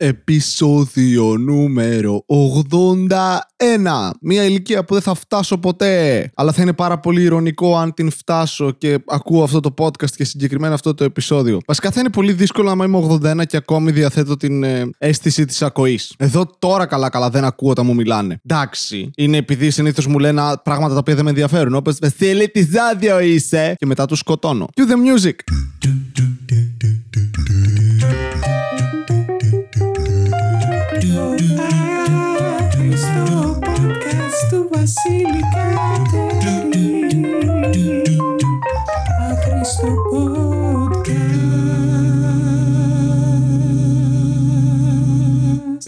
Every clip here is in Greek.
Επισόδιο νούμερο 81. Μια ηλικία που δεν θα φτάσω ποτέ. Αλλά θα είναι πάρα πολύ ηρωνικό αν την φτάσω και ακούω αυτό το podcast και συγκεκριμένα αυτό το επεισόδιο. Βασικά θα είναι πολύ δύσκολο να είμαι 81 και ακόμη διαθέτω την ε, αίσθηση της ακοής. Εδώ τώρα καλά-καλά δεν ακούω όταν μου μιλάνε. Εντάξει, είναι επειδή συνήθως μου λένε πράγματα τα οποία δεν με ενδιαφέρουν. Όπως Βασίλη, τι ζάδιο είσαι. Και μετά τους σκοτώνω. Do the music.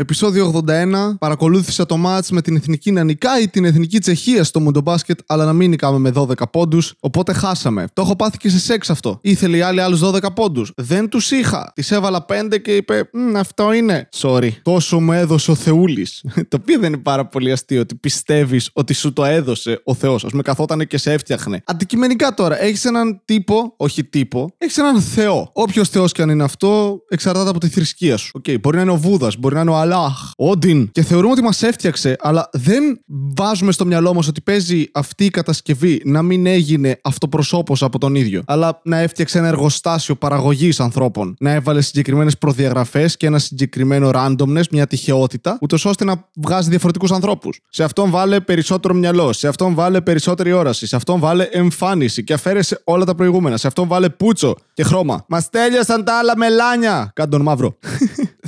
Επεισόδιο 81. Παρακολούθησα το μάτς με την Εθνική να νικάει την Εθνική Τσεχία στο Μουντομπάσκετ, αλλά να μην νικάμε με 12 πόντους. Οπότε χάσαμε. Το έχω πάθει και σε σεξ αυτό. Ήθελε οι άλλη άλλους 12 πόντους. Δεν τους είχα. Της έβαλα 5 και είπε: «Μμ, Αυτό είναι. Sorry. Τόσο μου έδωσε ο Θεούλης. το οποίο δεν είναι πάρα πολύ αστείο ότι πιστεύεις ότι σου το έδωσε ο Θεός. Α πούμε, καθόταν και σε έφτιαχνε. Αντικειμενικά τώρα, έχεις έναν τύπο, όχι τύπο, έχεις έναν Θεό. Όποιος Θεός και αν είναι αυτό, εξαρτάται από τη θρησκεία σου. Οκ, μπορεί να είναι ο Βούδας, μπορεί να είναι ο Αλάχ, ο Όντιν. Και θεωρούμε ότι μας έφτιαξε, αλλά δεν βάζουμε στο μυαλό μας ότι παίζει αυτή η κατασκευή να μην έγινε αυτοπροσώπως από τον ίδιο. Αλλά να έφτιαξε ένα εργοστάσιο παραγωγής ανθρώπων. Να έβαλε συγκεκριμένες προδιαγραφές και ένα συγκεκριμένο randomness, μια τυχεότητα, ούτως ώστε να βγάζει διαφορετικούς ανθρώπους. Σε αυτόν βάλε περισσότερο μυαλό, σε αυτόν βάλε περισσότερη όραση, σε αυτόν βάλε εμφάνιση και αφαίρεσε όλα τα προηγούμενα. Σε αυτόν βάλε πούτσο και χρώμα. Μας τέλειωσαν τα άλλα μελάνια! Κάντε τον μαύρο.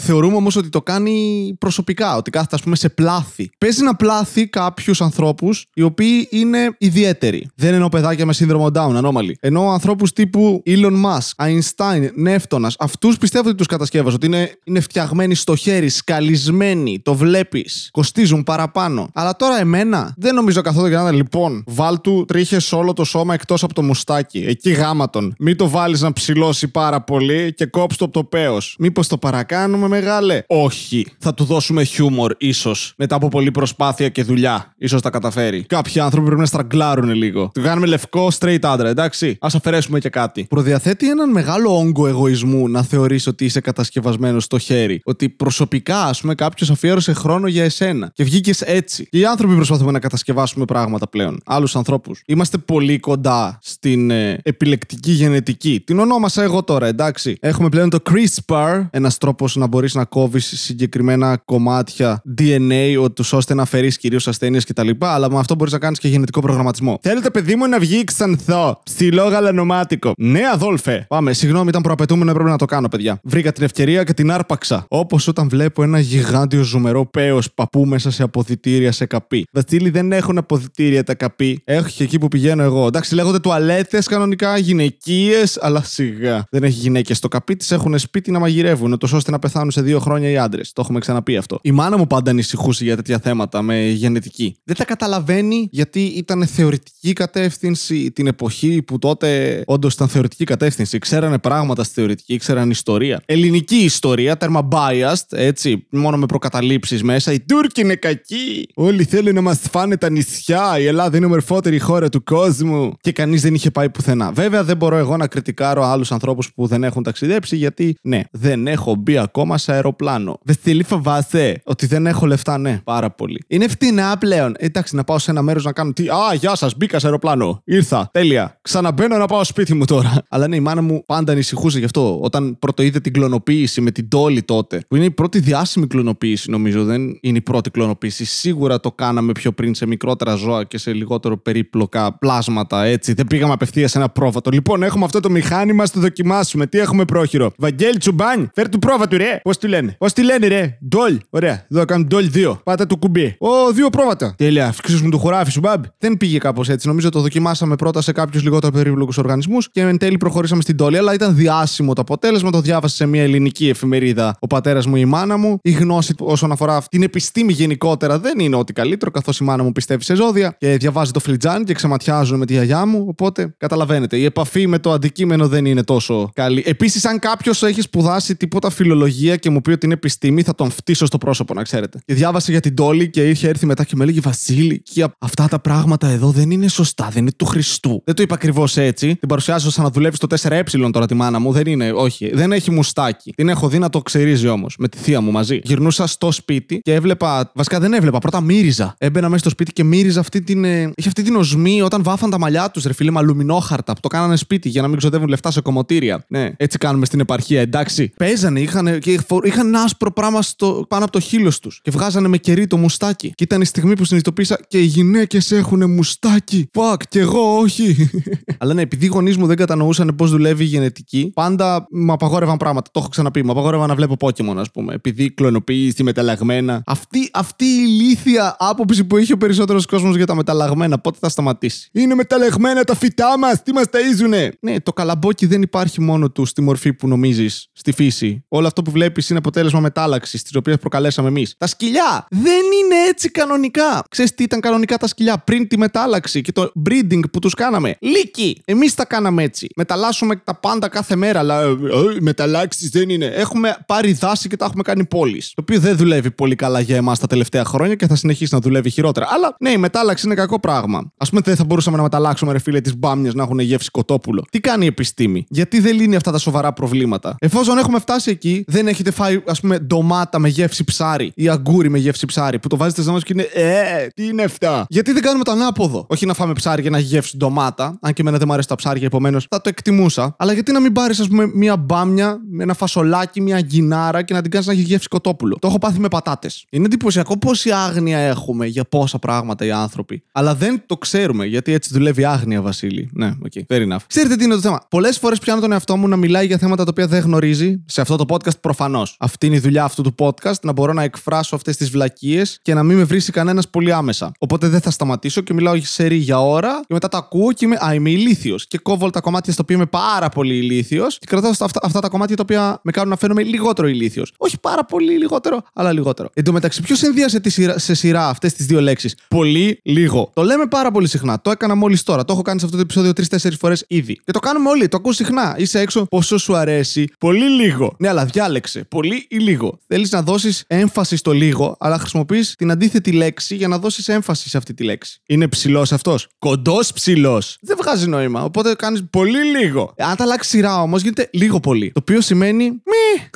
Θεωρούμε όμως ότι το κάνει προσωπικά, ότι κάθεται, ας πούμε, σε πλάθη. Παίζει να πλάθει κάποιους ανθρώπους οι οποίοι είναι ιδιαίτεροι. Δεν εννοώ παιδάκια με σύνδρομο Down, ανώμαλοι. Εννοώ ανθρώπους τύπου Elon Musk, Einstein, Νεύτονα. Αυτούς πιστεύω ότι τους κατασκεύαζε, ότι είναι, είναι φτιαγμένοι στο χέρι, σκαλισμένοι, το βλέπεις, κοστίζουν παραπάνω. Αλλά τώρα εμένα δεν νομίζω καθόλου για να είναι. Λοιπόν, βάλ του τρίχες όλο το σώμα εκτός από το μουστάκι. Εκεί γάμα τον. Μην το βάλεις να ψηλώσει πάρα πολύ και κόψ το από το παίο. Μήπως το παρακάνουμε, μεγάλε. Όχι. Θα του δώσουμε χιούμορ, ίσως. Μετά από πολλή προσπάθεια και δουλειά. σω τα καταφέρει. Κάποιοι άνθρωποι πρέπει να στραγκλάρουν λίγο. Του κάνουμε λευκό straight άντρα, εντάξει. Α αφαιρέσουμε και κάτι. Προδιαθέτει έναν μεγάλο όγκο εγωισμού να θεωρείς ότι είσαι κατασκευασμένος στο χέρι. Ότι προσωπικά, ας πούμε, κάποιος αφιέρωσε χρόνο για εσένα. Και βγήκες έτσι. Και οι άνθρωποι προσπαθούμε να κατασκευάσουμε πράγματα πλέον. Άλλους ανθρώπους. Είμαστε πολύ κοντά στην ε, επιλεκτική γενετική. Την ονόμασα εγώ τώρα, εντάξει. Έχουμε πλέον το CRISPR, ένας τρόπος να μπορείς να κόβεις συγκεκριμένα κομμάτια DNA, ούτω ώστε να φέρει κυρίως ασθένειες κτλ. Αλλά με αυτό μπορείς να κάνεις και γενετικό προγραμματισμό. Θέλετε, παιδί μου, να βγει ξανθό. Ψηλό γαλανομάτικο. Ναι, αδόλφε. Πάμε, συγγνώμη, ήταν προαπαιτούμενο, έπρεπε να το κάνω, παιδιά. Βρήκα την ευκαιρία και την άρπαξα. Όπως όταν βλέπω ένα γιγάντιο ζουμερό παίο παππού μέσα σε αποδητήρια σε καπί. Βασίλη δεν έχουν αποδητήρια τα καπί. Έχει εκεί που πηγαίνω εγώ. Εντάξει, λέγονται τουαλέτες κανονικά, γυναικείες, αλλά σιγά. Δεν έχει γυναίκες στο καπί, τις έχουν σπίτι να μαγειρεύουν, ούτως ώστε να πεθάνουν σε δύο χρόνια οι άντρες. Το έχουμε ξαναπεί αυτό. Η μάνα μου πάντα ανησυχούσε για τέτοια θέματα με γενετική. Δεν τα καταλαβαίνει γιατί ήταν θεωρητική κατεύθυνση την εποχή που τότε όντως ήταν θεωρητική κατεύθυνση. Ξέρανε πράγματα στη θεωρητική, ξέραν ιστορία. Ελληνική ιστορία, τέρμα biased, έτσι, μόνο με προκαταλήψεις μέσα. Οι Τούρκοι είναι κακοί. Όλοι θέλουν να μας φάνε τα νησιά. Η Ελλάδα είναι η ομορφότερη χώρα του κόσμου. Και κανείς δεν είχε πάει πουθενά. Βέβαια, δεν μπορώ εγώ να κριτικάρω άλλους ανθρώπους που δεν έχουν ταξιδέψει, γιατί ναι, δεν έχω μπει ακόμα σε αεροπλάνο. Βεστιλή φοβάσαι ότι δεν έχω λεφτά, ναι, πάρα πολύ. Είναι φτηνά πλέον. Εντάξει, να πάω σε ένα μέρος να κάνω τι. Α, γεια σας, μπήκα σε αεροπλάνο. Ήρθα. Τέλεια. Ξαναμπαίνω να πάω σπίτι μου τώρα. Αλλά ναι, η μάνα μου πάντα ανησυχούσε γι' αυτό. Όταν πρώτο είδε την κλωνοποίηση με την τόλη τότε, που είναι η πρώτη διάσημη κλωνοποίηση, νομίζω, δεν είναι η πρώτη κλωνοποίηση. Σίγουρα το κάναμε πιο πριν σε μικρότερα ζώα και σε λιγότερο περίπλοκα πλάσματα, έτσι. Δεν πήγαμε απευθείας σε ένα πρόβατο. Λοιπόν, έχουμε αυτό το μηχάνημα, στο δοκιμάσουμε. Τι έχουμε πρόχειρο; Βαγγέλη Τσουμπάνι, φέρ του πρόβατου, ρε. Πώς του λένε; Πώς τη λένε, ρε; Ντόλ. Ωραία. Εδώ κάνουμε ντόλ 2. Πάτα το κουμπί. Ω, δύο πρόβατα. Τέλεια. Αυξήσουμε το χωράφι σου, μπαμπ. Δεν πήγε κάπως έτσι. Νομίζω το δοκιμάσαμε πρώτα σε κάποιους λιγότερο περίπλοκου οργανισμούς και εν τέλει προχωρήσαμε στην τόλη. Αλλά ήταν διάσημο το αποτέλεσμα. Το διάβασε σε μια ελληνική εφημερίδα ο πατέρας μου ή η μάνα μου. Η γνώση όσον αφορά την επιστήμη γενικότερα δεν είναι ό,τι καλύτερο, καθώς η μάνα μου πιστεύει σε ζώδια και διαβάζει το φλιτζάνι και ξεματιάζουν με τη γιαγιά μου. Οπότε καταλαβαίνετε, η επαφή με το αντικείμενο δεν είναι τόσο καλή. Επίσης, αν κάποιος έχει σπουδάσει τίποτα φιλολογία αστεία και μου πει ότι είναι επιστήμη, θα τον φτύσω στο πρόσωπο, να ξέρετε. Και διάβασε για την τόλη και είχε έρθει μετά και με έλεγε Βασίλη, και αυτά τα πράγματα εδώ δεν είναι σωστά, δεν είναι του Χριστού. Δεν το είπα ακριβώς έτσι. Την παρουσιάζω σαν να δουλεύει στο 4Ε τώρα τη μάνα μου. Δεν είναι, όχι. Δεν έχει μουστάκι. Την έχω δει να το ξερίζει όμως με τη θεία μου μαζί. Γυρνούσα στο σπίτι και έβλεπα. Βασικά δεν έβλεπα. Πρώτα μύριζα. Έμπαινα μέσα στο σπίτι και μύριζα αυτή την. ε, Είχε αυτή την οσμή όταν βάφαν τα μαλλιά τους, ρε φίλε, με αλουμινόχαρτα που το κάνανε σπίτι για να μην ξοδεύουν λεφτά σε κομμωτήρια. Ναι, έτσι κάνουμε στην επαρχία, εντάξει. Παίζανε, είχαν, και φο- είχαν ένα άσπρο πράγμα στο, πάνω από το χείλος τους και βγάζανε με κερί το μουστάκι. Και ήταν η στιγμή που συνειδητοποίησα και οι γυναίκες έχουν μουστάκι. Φακ, και εγώ όχι. Αλλά ναι, επειδή οι γονείς μου δεν κατανοούσαν πώς δουλεύει η γενετική, πάντα μου απαγόρευαν πράγματα. Το έχω ξαναπεί. Μου απαγόρευαν να βλέπω Pokémon, ας πούμε. Επειδή κλωνοποίηση, μεταλλαγμένα. Αυτή, αυτή η ηλίθια άποψη που έχει ο περισσότερος κόσμος για τα μεταλλαγμένα, πότε θα σταματήσει; Είναι μεταλλαγμένα τα φυτά μας, τι μας ταΐζουνε; Ναι, το καλαμπόκι δεν υπάρχει μόνο του στη μορφή που νομίζεις, στη φύση. Όλο αυτό που βλέπεις είναι αποτέλεσμα μετάλλαξης, τη οποία προκαλέσαμε εμείς. Τα σκυλιά δεν είναι έτσι κανονικά. Ξέρεις τι ήταν κανονικά τα σκυλιά πριν τη μετάλλαξη και το breeding που τους κάναμε. Λύκοι! Εμείς τα κάναμε έτσι. Μεταλλάσσουμε τα πάντα κάθε μέρα, αλλά ε, ε, μεταλλάξεις δεν είναι. Έχουμε πάρει δάση και τα έχουμε κάνει πόλεις. Το οποίο δεν δουλεύει πολύ καλά για εμάς τα τελευταία χρόνια και θα συνεχίσει να δουλεύει χειρότερα. Αλλά ναι, η μετάλλαξη είναι κακό πράγμα. Α πούμε, δεν θα μπορούσαμε να μεταλλάξουμε, ρε φίλε, τις μπάμιες να έχουν γεύση κοτόπουλο. Τι κάνει η επιστήμη, γιατί δεν λύνει αυτά τα σοβαρά προβλήματα; Εφόσον έχουμε φτάσει εκεί, δεν έχετε φάει, ας πούμε, ντομάτα με γεύση ψάρι ή αγκούρι με γεύση ψάρι που το βάζετε στο νόμο και είναι Ε, τι είναι αυτά; Γιατί δεν κάνουμε το ανάποδο. Όχι να φάμε ψάρι για να έχει γεύση ντομάτα, αν και εμένα δεν μου αρέσει τα ψάρια, επομένως θα το εκτιμούσα. Αλλά γιατί να μην πάρεις, ας πούμε, μία μπάμια με ένα φασολάκι, μία αγκινάρα και να την κάνεις να έχει γεύση κοτόπουλο. Το έχω πάθει με πατάτες. Είναι εντυπωσιακό πόση άγνοια έχουμε για πόσα πράγματα οι άνθρωποι. Αλλά δεν το ξέρουμε γιατί έτσι δουλεύει η άγνοια, Βασίλη. Ναι, OK, okay, fair enough. Ξέρετε τι είναι το θέμα. Πολλές φορές πιάνω τον εαυτό μου να μιλάει για θέματα τα οποία δεν γνωρίζει σε αυτό το podcast προφανώς. Αυτή είναι η δουλειά αυτού του podcast, να μπορώ να εκφράσω αυτές τις βλακίες και να μην με βρει κανένας πολύ άμεσα. Οπότε δεν θα σταματήσω και μιλάω σε ρε για ώρα και μετά τα ακούω και είμαι, α, είμαι ηλίθιος. Και κόβω όλα τα κομμάτια στα οποία είμαι πάρα πολύ ηλίθιος και κρατάω στα- αυτά, αυτά τα κομμάτια τα οποία με κάνουν να φαίνομαι λιγότερο ηλίθιος. Όχι πάρα πολύ λιγότερο, αλλά λιγότερο. Εν τω μεταξύ, ποιος ενδύασε τη σειρά, σε σειρά αυτές τις δύο λέξεις; Πολύ λίγο. Το λέμε πάρα πολύ συχνά. Το έκανα μόλις τώρα. Το έχω κάνει σε αυτό το επεισόδιο τρει-τέσσερι φορές ήδη. Και το κάνουμε όλοι. Το ακούς συχνά. Είσαι έξω. Πόσο σου αρέσει. Πολύ λίγο. Ναι, αλλά διάλεξε. Πολύ ή λίγο. Θέλεις να δώσεις έμφαση στο λίγο, αλλά χρησιμοποιείς την αντίθετη λέξη για να δώσεις έμφαση σε αυτή τη λέξη. Είναι ψηλός αυτός; Κοντός ψηλός. Δεν βγάζει νόημα. Οπότε κάνεις πολύ λίγο. Αν τα αλλάξει σειρά όμως, γίνεται λίγο πολύ. Το οποίο σημαίνει. Μη.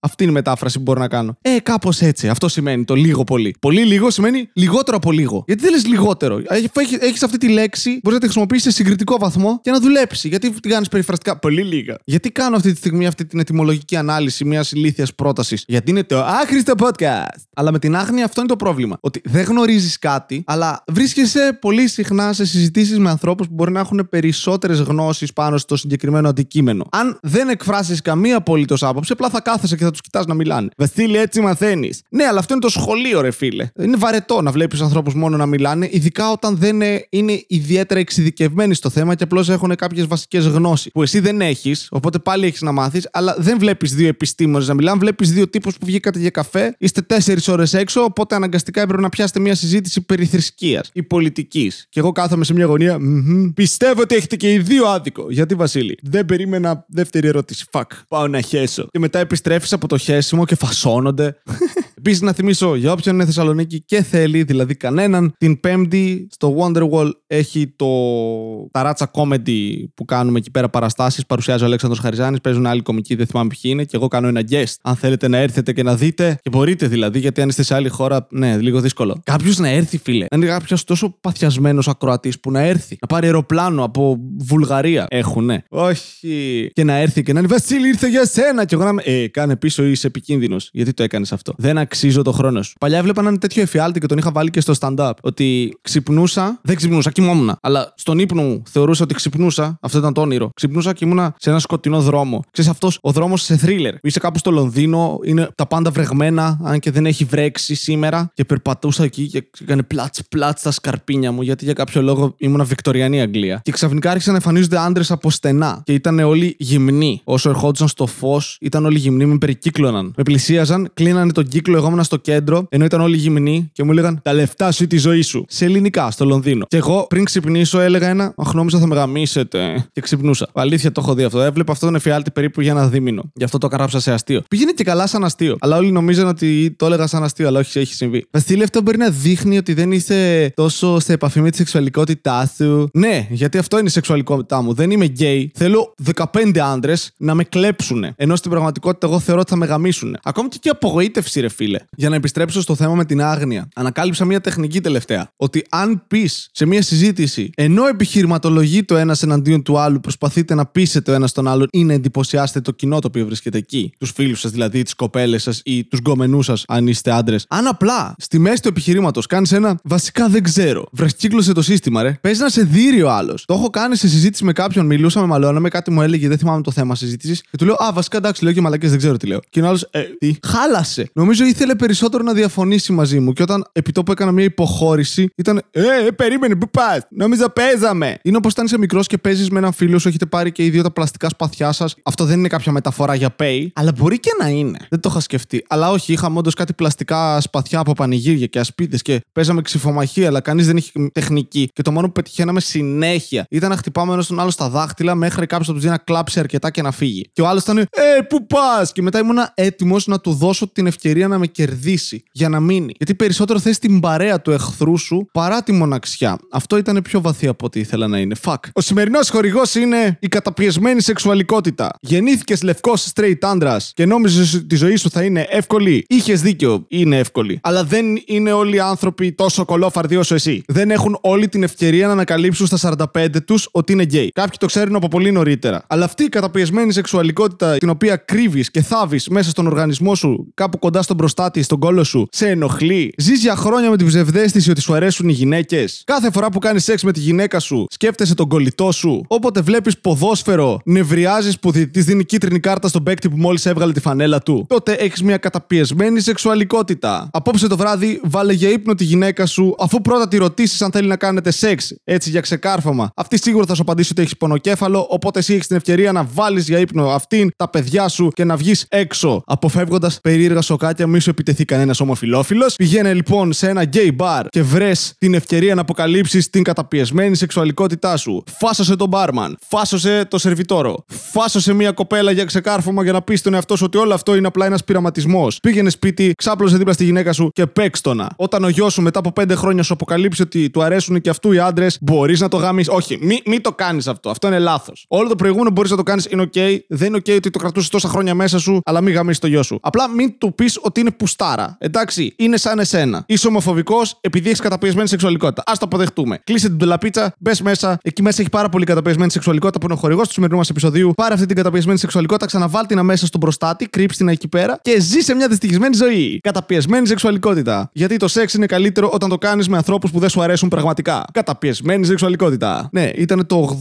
Αυτή είναι η μετάφραση που μπορώ να κάνω. Ε, κάπως έτσι. Αυτό σημαίνει το λίγο πολύ. Πολύ λίγο σημαίνει λιγότερο από λίγο. Γιατί δεν λες λιγότερο. Έχεις αυτή τη λέξη, μπορείς να τη χρησιμοποιήσεις σε συγκριτικό βαθμό και να δουλέψει. Γιατί την κάνεις περιφραστικά; Πολύ λίγα. Γιατί κάνω αυτή τη στιγμή αυτή την ετοιμολογική ανάλυση μιας ηλίθιας πρότασης; Γιατί είναι το άχρηστο podcast. Αλλά με την άγνοια αυτό είναι το πρόβλημα. Ότι δεν γνωρίζεις κάτι, αλλά βρίσκεσαι πολύ συχνά σε συζητήσεις με ανθρώπους που μπορεί να έχουν περισσότερες γνώσεις πάνω στο συγκεκριμένο αντικείμενο. Αν δεν εκφράσεις καμία απολύτως άποψη, απλά θα κάθεσαι και θα τους κοιτάς να μιλάνε. Βασίλη, έτσι μαθαίνεις. Ναι, αλλά αυτό είναι το σχολείο, ρε φίλε. Είναι βαρετό να βλέπεις ανθρώπους μόνο να μιλάνε, ειδικά όταν δεν ε, είναι ιδιαίτερα εξειδικευμένοι στο θέμα και απλώς έχουν κάποιες βασικές γνώσεις που εσύ δεν έχεις, οπότε πάλι έχεις να μάθεις, αλλά δεν βλέπεις δύο επιστήμονες να μιλάνε, βλέπεις δύο τύπους που βγήκατε για καφέ, είστε τέσσερις ώρες έξω, οπότε αναγκαστικά έπρεπε να πιάσετε μια συζήτηση περί θρησκείας ή πολιτικής. Και εγώ κάθομαι σε μια γωνία, «Μμμ, πιστεύω ότι έχετε και οι δύο άδικο. Γιατί, Βασίλη, δεν περίμενα δεύτερη ερώτηση. Fuck, πάω να χέσω. Και μετά επιστρέφεις από το χέσιμο και φασώνονται. Επίσης, να θυμίσω για όποιον είναι Θεσσαλονίκη και θέλει, δηλαδή κανέναν, την Πέμπτη στο Wonderwall έχει το ταράτσα comedy που κάνουμε εκεί πέρα παραστάσεις. Παρουσιάζει ο Αλέξανδρος Χαριζάνης, παίζουν άλλοι κομικοί, δεν θυμάμαι ποιοι είναι, και εγώ κάνω ένα guest. Αν θέλετε να έρθετε και να δείτε, και μπορείτε δηλαδή, γιατί αν είστε σε άλλη χώρα, ναι, λίγο δύσκολο. Κάποιος να έρθει, φίλε. Να είναι κάποιος τόσο παθιασμένος ακροατής που να έρθει, να πάρει αεροπλάνο από Βουλγαρία. Έχουνε. Όχι. Και να έρθει και να είναι Βασίλη, ήρθε για σένα. Και εγώ να είμαι, Ε, κάνε πίσω, είσαι επικίνδυνος. Γιατί το έκανες αυτό. Δεν αξίζω το χρόνο σου. Παλιά έβλεπα να είναι τέτοιο εφιάλτη και τον είχα βάλει και στο stand-up. Ότι ξυπνούσα, δεν ξυπνούσα, κοιμόμουν. Αλλά στον ύπνο μου θεωρούσα ότι ξυπνούσα. Αυτό ήταν το όνειρο. Ξυπνούσα και ήμουνα σε ένα σκοτεινό δρόμο. Ξέρεις αυτός ο δρόμος σε θρίλερ. Είσαι κάπου στο Λονδίνο, είναι τα πάντα βρεγμένα, αν και δεν έχει βρέξει σήμερα. Και περπατούσα εκεί και έκανε πλάτς πλάτς στα σκαρπίνια μου, γιατί για κάποιο λόγο ήμουνα Βικτοριανή Αγγλία. Και ξαφνικά άρχισαν να εμφανίζονται άντρες από στενά. Και ήταν όλοι γυμνοί. Όσο ερχόντουσαν στο φως, ήταν όλοι γυμνοί, με περικύκλωναν. Με πλησίαζαν, κλείνανε τον κύκλο εγώ ήμουν στο κέντρο, ενώ ήταν όλοι γυμνοί και μου έλεγαν Τα λεφτά σου ή τη ζωή σου. Σε ελληνικά, στο Λονδίνο. Και εγώ πριν ξυπνήσω έλεγα ένα Αχ, νόμιζα θα με γαμήσετε. Και ξυπνούσα. Αλήθεια το έχω δει αυτό. Έβλεπα αυτό τον εφιάλτη περίπου για ένα δίμηνο. Γι' αυτό το 'γραψα σε αστείο. Πήγαινε και καλά σαν αστείο. Αλλά όλοι νομίζαν ότι το έλεγα σαν αστείο, αλλά όχι, έχει συμβεί. Βασίλη, αυτό μπορεί να δείχνει ότι δεν είσαι τόσο σε επαφή με τη σεξουαλικότητά σου. Ναι, γιατί αυτό είναι η σεξουαλικότητά μου. Δεν είμαι γκέι. Θέλω 15 άντρες να με κλέψουν. Ενώ στην πραγματικότητα εγώ θεωρώ ότι θα με γαμήσουν. Ακόμη και, και απογοήτευση, ρε φίλε. Για να επιστρέψω στο θέμα με την άγνοια. Ανακάλυψα μια τεχνική τελευταία. Ότι αν πεις σε μια συζήτηση, ενώ επιχειρηματολογεί το ένας εναντίον του άλλου, προσπαθείτε να πείσετε ο ένας τον άλλον ή να εντυπωσιάσετε το κοινό το οποίο βρίσκεται εκεί. Τους φίλους σας δηλαδή, τις κοπέλες σας ή τους γκομενούς σας, αν είστε άντρες. Αν απλά στη μέση του επιχειρήματος κάνεις ένα βασικά δεν ξέρω. Βρεχκύκλωσε το σύστημα, ρε. Παίζει να σε δει ο άλλος. Το έχω κάνει σε συζήτηση με κάποιον, μιλούσαμε μάλλον με κάτι μου έλεγε, δεν θυμάμαι το θέμα συζήτησης. Και του λέω Α, βασικά εντάξει, λέω και μαλακές, δεν ξέρω τι λέω. Και ο άλλος, ε, τι. Χάλασε. Νομίζω ήθελε περισσότερο να διαφωνήσει μαζί μου. Και όταν επί τόπου έκανα μια υποχώρηση, ήταν Ε, ε περίμενε, πού πας. Νόμιζα παίζαμε. Είναι όπως όταν είσαι μικρός και παίζεις με έναν φίλο σου, έχετε πάρει και οι δύο τα πλαστικά σπαθιά σας. Αυτό δεν είναι κάποια μεταφορά για pay, αλλά μπορεί και να είναι. Δεν το είχα σκεφτεί. Αλλά όχι, είχαμε όντως κάτι πλαστικά σπαθιά από πανηγύρια και ασπίδες και παίζαμε ξυφομαχία, αλλά κανείς δεν είχε τεχνική. Και το μόνο που πετυχαίναμε συνέχεια ήταν να χτυπάμε ένα τον άλλο στα δάχτυλα μέχρι κάποιος από τους δύο να κλάψει αρκετά και να φύγει. Και ο άλλος ήταν, Ε, πού πας! Και μετά ήμουν έτοιμος να του δώσω την ευκαιρία να με κερδίσει για να μείνει. Γιατί περισσότερο θες την παρέα του εχθρού σου παρά τη μοναξιά. Αυτό ήταν πιο βαθύ από ό,τι ήθελα να είναι. Fuck. Ο σημερινός χορηγός είναι η καταπιεσμένη σεξουαλικότητα. Γεννήθηκες λευκός straight άντρας και νόμιζες ότι η ζωή σου θα είναι εύκολη. Είχες δίκιο, είναι εύκολη. Αλλά δεν είναι όλοι οι άνθρωποι τόσο κωλόφαρδοι όσο εσύ. Δεν έχουν όλη την ευκαιρία να ανακαλύψουν στα 45 τους ότι είναι γκέι. Κάποιοι το ξέρουν από πολύ νωρίτερα. Αλλά αυτή η καταπιεσμένη σεξουαλικότητα, την οποία κρύβεις και θάβεις μέσα στον οργανισμό σου, κάπου κοντά στον προστάτη, στον κώλο σου, σε ενοχλεί. Ζεις για χρόνια με την ψευδαίσθηση ότι σου αρέσουν οι γυναίκες. Κάθε φορά που κάνεις σεξ με τη γυναίκα σου, σκέφτεσαι τον κολλητό σου. Όποτε βλέπεις ποδόσφαιρο, νευριάζεις που της δίνει κίτρινη κάρτα στον παίκτη που μόλις έβγαλε τη φανέλα του. Τότε έχεις μια καταπιεσμένη σεξουαλικότητα. Απόψε το βράδυ, βάλε για ύπνο τη γυναίκα σου, αφού πρώτα τη ρωτήσεις αν θέλει να κάνετε σεξ, έτσι για ξεκάρφωμα. Αυτή σίγουρα θα σου απαντήσει ότι έχεις πονοκέφαλο, οπότε εσύ έχεις την ευκαιρία να βάλεις για ύπνο αυτήν, τα παιδιά σου και να βγεις έξω, αποφεύγοντας περίεργα σοκάκια, μη σου επιτεθεί κανένας ομοφυλόφιλος. Πηγαίνε λοιπόν σε ένα gay bar και βρες την ευκαιρία να αποκαλύψεις την καταπιεσμένη σεξουαλικότητά σου. Φάσωσε τον μπάρμαν, φάσωσε το σερβιτόρο, φάσωσε μια κοπέλα για ξεκάρφωμα για να πεις στον εαυτό σου ότι όλο αυτό είναι απλά ένας πειραματισμός. Πήγαινε σπίτι, ξάπλωσε δίπλα στη γυναίκα σου και παίξτονα. Όταν ο γιος σου μετά από πέντε χρόνια σου αποκαλύψει ότι του αρέσουν και αυτού οι άντρες, μπορείς να το γάμεις. Όχι, μην μη το κάνεις αυτό. Αυτό είναι λάθος. Όλο το προηγούμενο μπορείς να το κάνεις, είναι OK. Δεν είναι OK ότι το κρατούσες τόσα χρόνια μέσα σου, αλλά μην γαμίσεις το γιο σου. Απλά μην του πεις ότι είναι πουστάρα. Εντάξει, είναι σαν εσένα. Είσαι ομοφοβικός επειδή έχεις καταπιεσμένη σεξουαλικότητα. Α το αποδεχτούμε. Κλείσε την τουλαπίτσα, μπες μέσα. Εκεί μέσα έχει πάρα πολύ καταπιεσμένη σεξουαλικότητα που είναι ο χορηγός του σημερινού μας επεισοδίου. Πάρε αυτή την καταπιεσμένη σεξουαλικότητα, ξαναβάλ την αμέσα στον προστάτη, κρύψει την εκεί πέρα και ζει σε μια δυστυχισμένη ζωή. Καταπιεσμένη σεξουαλικότητα. Γιατί το σεξ είναι καλύτερο όταν το κάνεις με ανθρώπους που δεν σου αρέσουν πραγματικά. Καταπιεσμένη σεξουαλικότητα. Ναι, ήταν το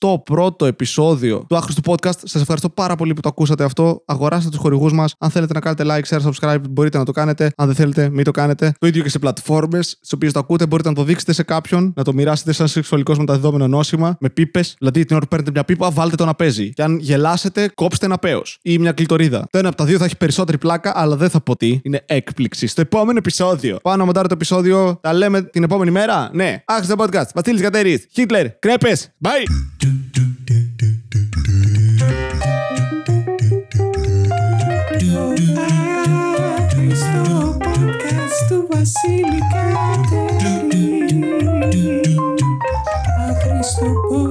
81ο επεισόδιο του άχρηστου podcast. Σας ευχαριστώ πάρα πολύ που το ακούσατε αυτό. Αγοράστε τους χορηγούς μας. Αν θέλετε να κάνετε like, share, subscribe, μπορείτε να το κάνετε. Αν δεν θέλετε, μην το κάνετε. Το ίδιο και σε πλατφόρμες στι οποίες το ακούτε. Μπορείτε να το δείξετε σε κάποιον, να το μοιράσετε σαν σεξουαλικός μεταδεδομένο νόσημα με πίπες. Δηλαδή την ώρα που παίρνετε μια πίπα, βάλτε το να παίζει. Και αν γελάσετε, κόψτε ένα παίο ή μια κλειτορίδα. Το ένα από τα δύο θα έχει περισσότερη πλάκα, αλλά δεν θα πω τι. Είναι έκπληξη. Στο επόμενο επεισόδιο. Πάω να μοντάρω το επεισόδιο. Τα λέμε την επόμενη μέρα. Ναι. Άξιο podcast. Βασίλης Κατέρης. Χίτλερ. Κρέπες. Bye. Basilicata a Cristo por